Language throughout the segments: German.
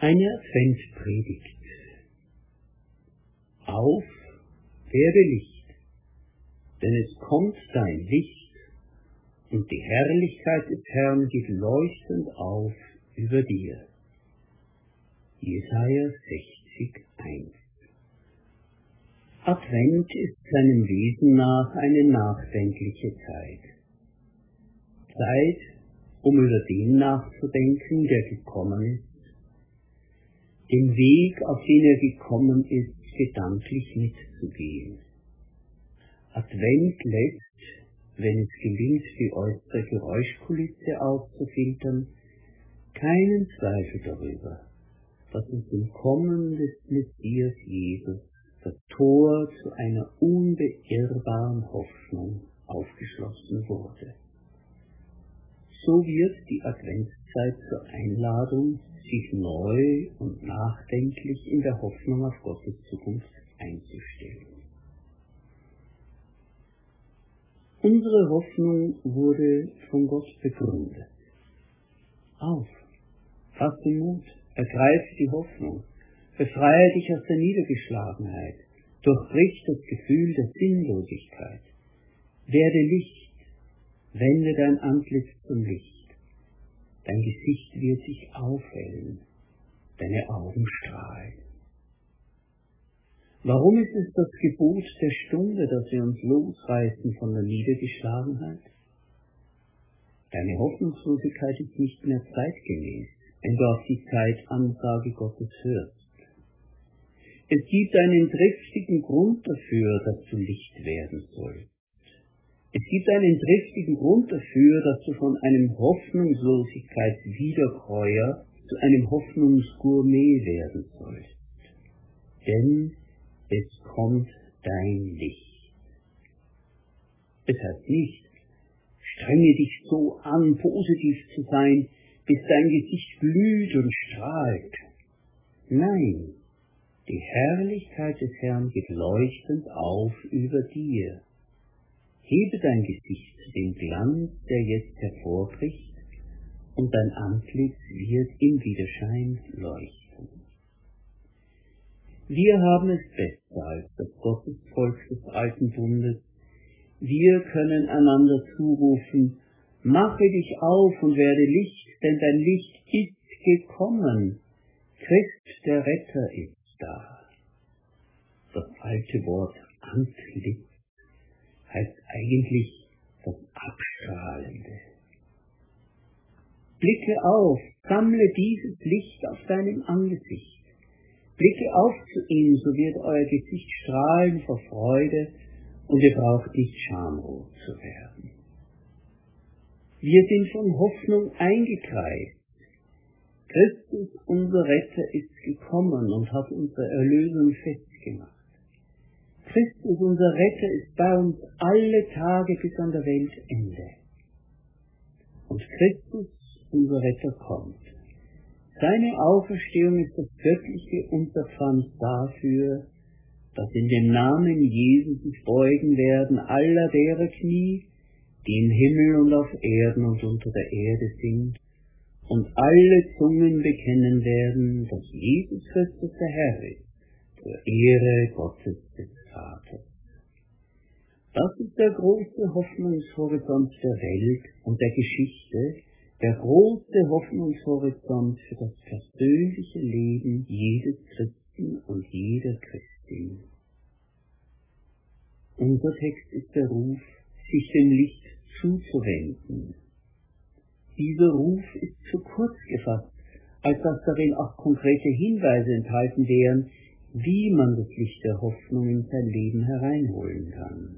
Eine Adventpredigt. Auf, werde Licht, denn es kommt dein Licht, und die Herrlichkeit des Herrn geht leuchtend auf über dir. Jesaja 60, 1 Advent ist seinem Wesen nach eine nachdenkliche Zeit. Zeit, um über den nachzudenken, der gekommen ist, den Weg, auf den er gekommen ist, gedanklich mitzugehen. Advent lässt, wenn es gelingt, die äußere Geräuschkulisse auszufiltern, keinen Zweifel darüber, dass uns im Kommen des Messias Jesus das Tor zu einer unbeirrbaren Hoffnung aufgeschlossen wurde. So wird die Adventszeit zur Einladung sich neu und nachdenklich in der Hoffnung auf Gottes Zukunft einzustellen. Unsere Hoffnung wurde von Gott begründet. Auf, fasse Mut, ergreife die Hoffnung, befreie dich aus der Niedergeschlagenheit, durchbrich das Gefühl der Sinnlosigkeit, werde Licht, wende dein Antlitz zum Licht. Dein Gesicht wird sich aufhellen, deine Augen strahlen. Warum ist es das Gebot der Stunde, dass wir uns losreißen von der Niedergeschlagenheit? Deine Hoffnungslosigkeit ist nicht mehr zeitgemäß, wenn du auf die Zeitansage Gottes hörst. Es gibt einen triftigen Grund dafür, dass du Licht werden sollst. Es gibt einen triftigen Grund dafür, dass du von einem Hoffnungslosigkeitswiederkäuer zu einem Hoffnungsgourmet werden sollst. Denn es kommt dein Licht. Es heißt nicht, strenge dich so an, positiv zu sein, bis dein Gesicht glüht und strahlt. Nein, die Herrlichkeit des Herrn geht leuchtend auf über dir. Hebe dein Gesicht dem Glanz, der jetzt hervorbricht, und dein Antlitz wird im Widerschein leuchten. Wir haben es besser als das Gottesvolk des alten Bundes. Wir können einander zurufen, mache dich auf und werde Licht, denn dein Licht ist gekommen. Christ der Retter ist da. Das alte Wort Antlitz heißt eigentlich das Abstrahlende. Blicke auf, sammle dieses Licht auf deinem Angesicht. Blicke auf zu ihm, so wird euer Gesicht strahlen vor Freude und ihr braucht nicht schamrot zu werden. Wir sind von Hoffnung eingekreist. Christus, unser Retter, ist gekommen und hat unsere Erlösung festgemacht. Christus, unser Retter, ist bei uns alle Tage bis an der Weltende. Und Christus, unser Retter, kommt. Seine Auferstehung ist das göttliche Unterpfand dafür, dass in dem Namen Jesus sich beugen werden aller derer Knie, die im Himmel und auf Erden und unter der Erde sind, und alle Zungen bekennen werden, dass Jesus Christus der Herr ist, zur Ehre Gottes des Vaters. Das ist der große Hoffnungshorizont der Welt und der Geschichte, der große Hoffnungshorizont für das persönliche Leben jedes Christen und jeder Christin. Unser Text ist der Ruf, sich dem Licht zuzuwenden. Dieser Ruf ist zu kurz gefasst, als dass darin auch konkrete Hinweise enthalten wären, wie man das Licht der Hoffnung in sein Leben hereinholen kann.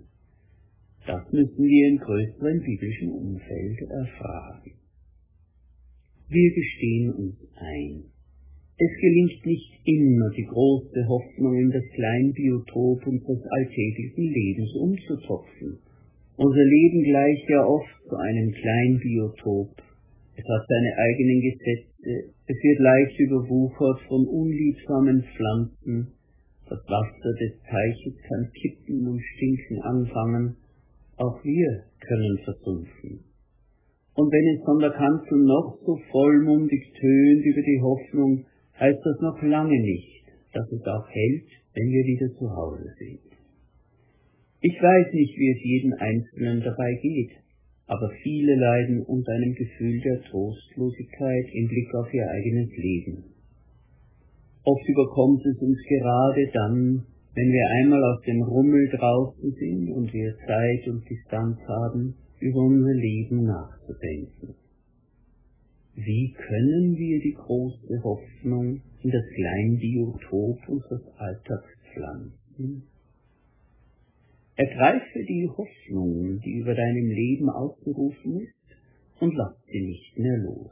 Das müssen wir im größeren biblischen Umfeld erfragen. Wir gestehen uns ein. Es gelingt nicht immer, die große Hoffnung in das Kleinbiotop unseres alltäglichen Lebens umzutopfen. Unser Leben gleicht ja oft zu einem Kleinbiotop. Es hat seine eigenen Gesetze, es wird leicht überwuchert von unliebsamen Pflanzen, das Wasser des Teiches kann kippen und stinken anfangen, auch wir können versumpfen. Und wenn es von der Kanzel noch so vollmundig tönt über die Hoffnung, heißt das noch lange nicht, dass es auch hält, wenn wir wieder zu Hause sind. Ich weiß nicht, wie es jedem Einzelnen dabei geht, aber viele leiden unter einem Gefühl der Trostlosigkeit im Blick auf ihr eigenes Leben. Oft überkommt es uns gerade dann, wenn wir einmal aus dem Rummel draußen sind und wir Zeit und Distanz haben, über unser Leben nachzudenken. Wie können wir die große Hoffnung in das Kleinbiotop unseres Alltags pflanzen? Ergreife die Hoffnung, die über deinem Leben ausgerufen ist, und lass sie nicht mehr los.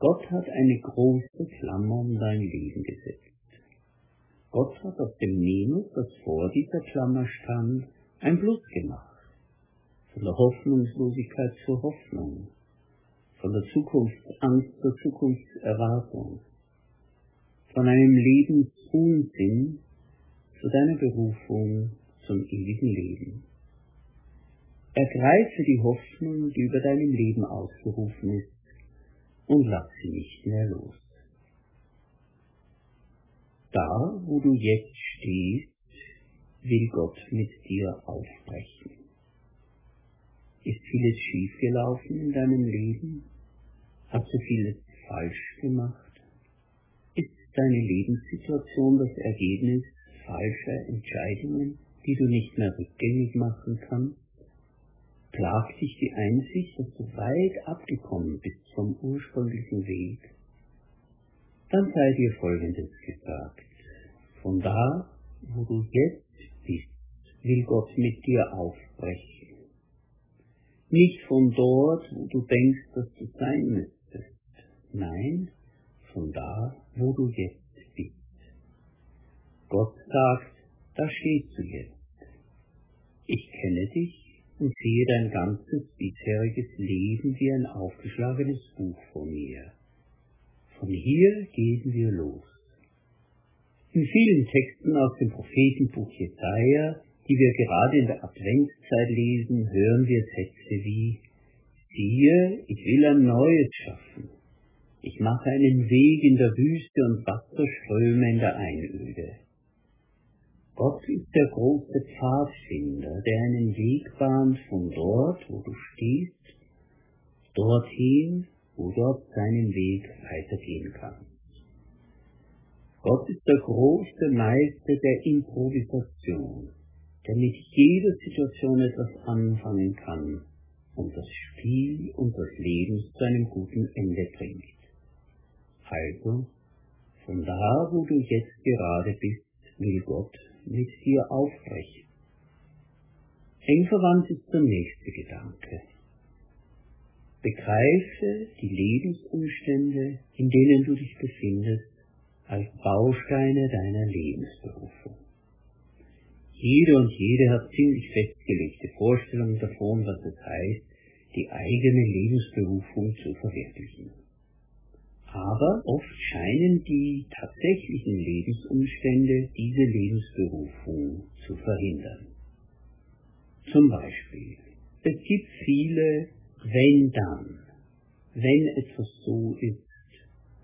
Gott hat eine große Klammer um dein Leben gesetzt. Gott hat aus dem Minus, das vor dieser Klammer stand, ein Plus gemacht. Von der Hoffnungslosigkeit zur Hoffnung, von der Zukunftsangst zur Zukunftserwartung, von einem Lebensunsinn zu deiner Berufung zum ewigen Leben. Ergreife die Hoffnung, die über deinem Leben ausgerufen ist, und lass sie nicht mehr los. Da, wo du jetzt stehst, will Gott mit dir aufbrechen. Ist vieles schiefgelaufen in deinem Leben? Hast du vieles falsch gemacht? Ist deine Lebenssituation das Ergebnis falscher Entscheidungen, die du nicht mehr rückgängig machen kannst? Plagt dich die Einsicht, dass du weit abgekommen bist vom ursprünglichen Weg? Dann sei dir Folgendes gesagt. Von da, wo du jetzt bist, will Gott mit dir aufbrechen. Nicht von dort, wo du denkst, dass du sein müsstest. Nein, von da, wo du jetzt. Gott sagt, da stehst du jetzt. Ich kenne dich und sehe dein ganzes bisheriges Leben wie ein aufgeschlagenes Buch vor mir. Von hier gehen wir los. In vielen Texten aus dem Prophetenbuch Jesaja, die wir gerade in der Adventszeit lesen, hören wir Sätze wie Siehe, ich will ein Neues schaffen. Ich mache einen Weg in der Wüste und Wasserströme in der Einöde. Gott ist der große Pfadfinder, der einen Weg bahnt von dort, wo du stehst, dorthin, wo dort seinen Weg weitergehen kannst. Gott ist der große Meister der Improvisation, der mit jeder Situation etwas anfangen kann und das Spiel unseres Lebens zu einem guten Ende bringt. Also, von da, wo du jetzt gerade bist, will Gott mit dir aufbrechen. Eng verwandt ist der nächste Gedanke. Begreife die Lebensumstände, in denen du dich befindest, als Bausteine deiner Lebensberufung. Jeder und jede hat ziemlich festgelegte Vorstellungen davon, was es heißt, die eigene Lebensberufung zu verwirklichen. Aber oft scheinen die tatsächlichen Lebensumstände diese Lebensberufung zu verhindern. Zum Beispiel, es gibt viele wenn dann, wenn etwas so ist,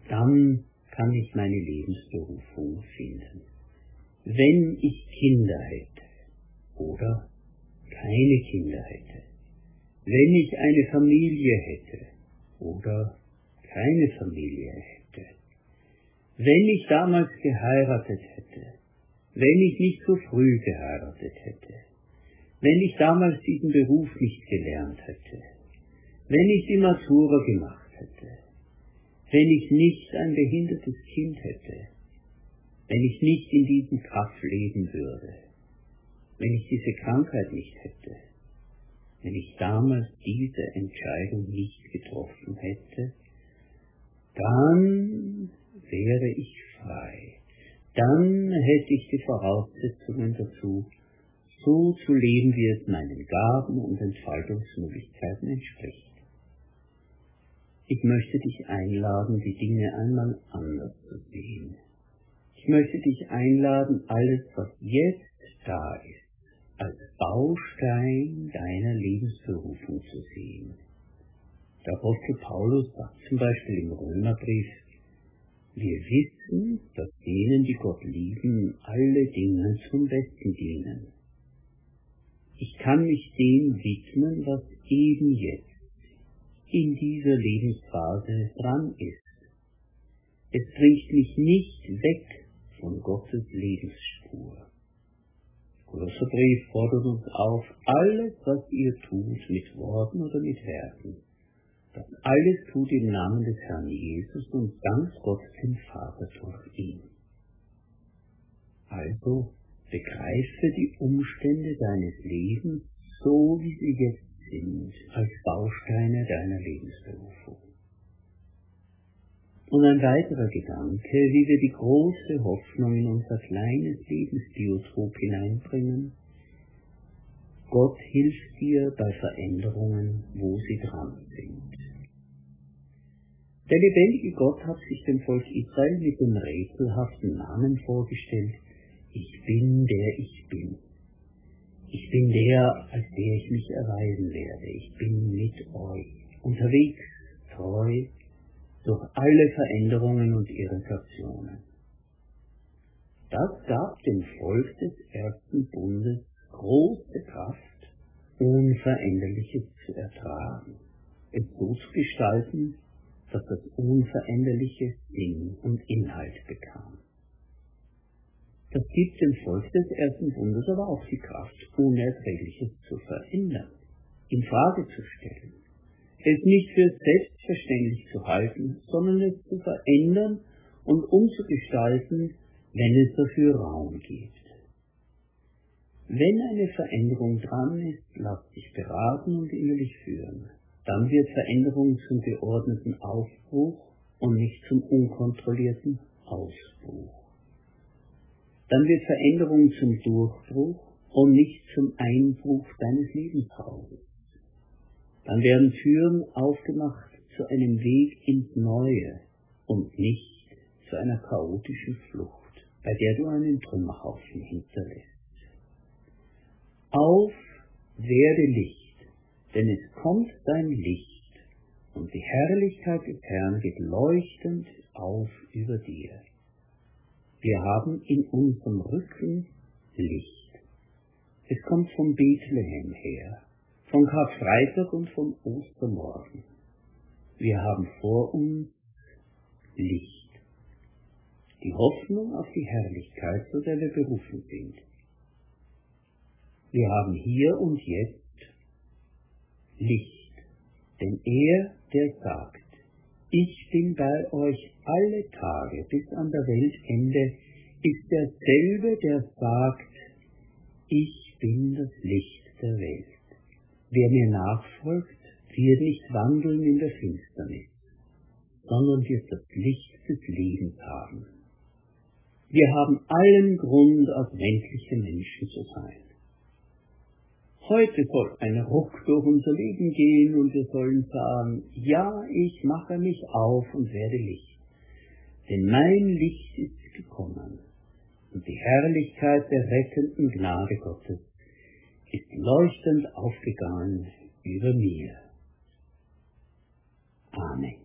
dann kann ich meine Lebensberufung finden. Wenn ich Kinder hätte oder keine Kinder hätte, wenn ich eine Familie hätte oder keine Familie hätte, wenn ich damals geheiratet hätte, wenn ich nicht so früh geheiratet hätte, wenn ich damals diesen Beruf nicht gelernt hätte, wenn ich die Matura gemacht hätte, wenn ich nicht ein behindertes Kind hätte, wenn ich nicht in diesem Kraft leben würde, wenn ich diese Krankheit nicht hätte, wenn ich damals diese Entscheidung nicht getroffen hätte, dann wäre ich frei. Dann hätte ich die Voraussetzungen dazu, so zu leben, wie es meinen Gaben und Entfaltungsmöglichkeiten entspricht. Ich möchte dich einladen, die Dinge einmal anders zu sehen. Ich möchte dich einladen, alles, was jetzt da ist, als Baustein deiner Lebensberufung zu sehen. Der Apostel Paulus sagt zum Beispiel im Römerbrief, wir wissen, dass denen, die Gott lieben, alle Dinge zum Besten dienen. Ich kann mich dem widmen, was eben jetzt in dieser Lebensphase dran ist. Es bringt mich nicht weg von Gottes Lebensspur. Kolosserbrief fordert uns auf, alles, was ihr tut, mit Worten oder mit Werken, das alles tut im Namen des Herrn Jesus und dankt Gott dem Vater durch ihn. Also begreife die Umstände deines Lebens so, wie sie jetzt sind, als Bausteine deiner Lebensberufung. Und ein weiterer Gedanke, wie wir die große Hoffnung in unser kleines Lebensbiotop hineinbringen. Gott hilft dir bei Veränderungen, wo sie dran sind. Der lebendige Gott hat sich dem Volk Israel mit dem rätselhaften Namen vorgestellt, ich bin der ich bin. Ich bin der, als der ich mich erweisen werde. Ich bin mit euch, unterwegs, treu, durch alle Veränderungen und Irritationen. Das gab dem Volk des ersten Bundes große Kraft, Unveränderliches zu ertragen, es so zu gestalten, dass das Unveränderliche Sinn und Inhalt bekam. Das gibt dem Volk des ersten Bundes aber auch die Kraft, Unerträgliches zu verändern, in Frage zu stellen, es nicht für selbstverständlich zu halten, sondern es zu verändern und umzugestalten, wenn es dafür Raum gibt. Wenn eine Veränderung dran ist, lasst sich beraten und innerlich führen. Dann wird Veränderung zum geordneten Aufbruch und nicht zum unkontrollierten Ausbruch. Dann wird Veränderung zum Durchbruch und nicht zum Einbruch deines Lebenshauses. Dann werden Türen aufgemacht zu einem Weg ins Neue und nicht zu einer chaotischen Flucht, bei der du einen Trümmerhaufen hinterlässt. Auf, werde Licht denn es kommt dein Licht und die Herrlichkeit des Herrn geht leuchtend auf über dir. Wir haben in unserem Rücken Licht. Es kommt vom Bethlehem her, von Karfreitag und vom Ostermorgen. Wir haben vor uns Licht. Die Hoffnung auf die Herrlichkeit, zu der wir berufen sind. Wir haben hier und jetzt Licht. Denn er, der sagt, ich bin bei euch alle Tage bis an der Weltende, ist derselbe, der sagt, ich bin das Licht der Welt. Wer mir nachfolgt, wird nicht wandeln in der Finsternis, sondern wird das Licht des Lebens haben. Wir haben allen Grund, als menschliche Menschen zu sein. Heute soll ein Ruck durch unser Leben gehen und wir sollen sagen, ja, ich mache mich auf und werde Licht. Denn mein Licht ist gekommen und die Herrlichkeit der rettenden Gnade Gottes ist leuchtend aufgegangen über mir. Amen.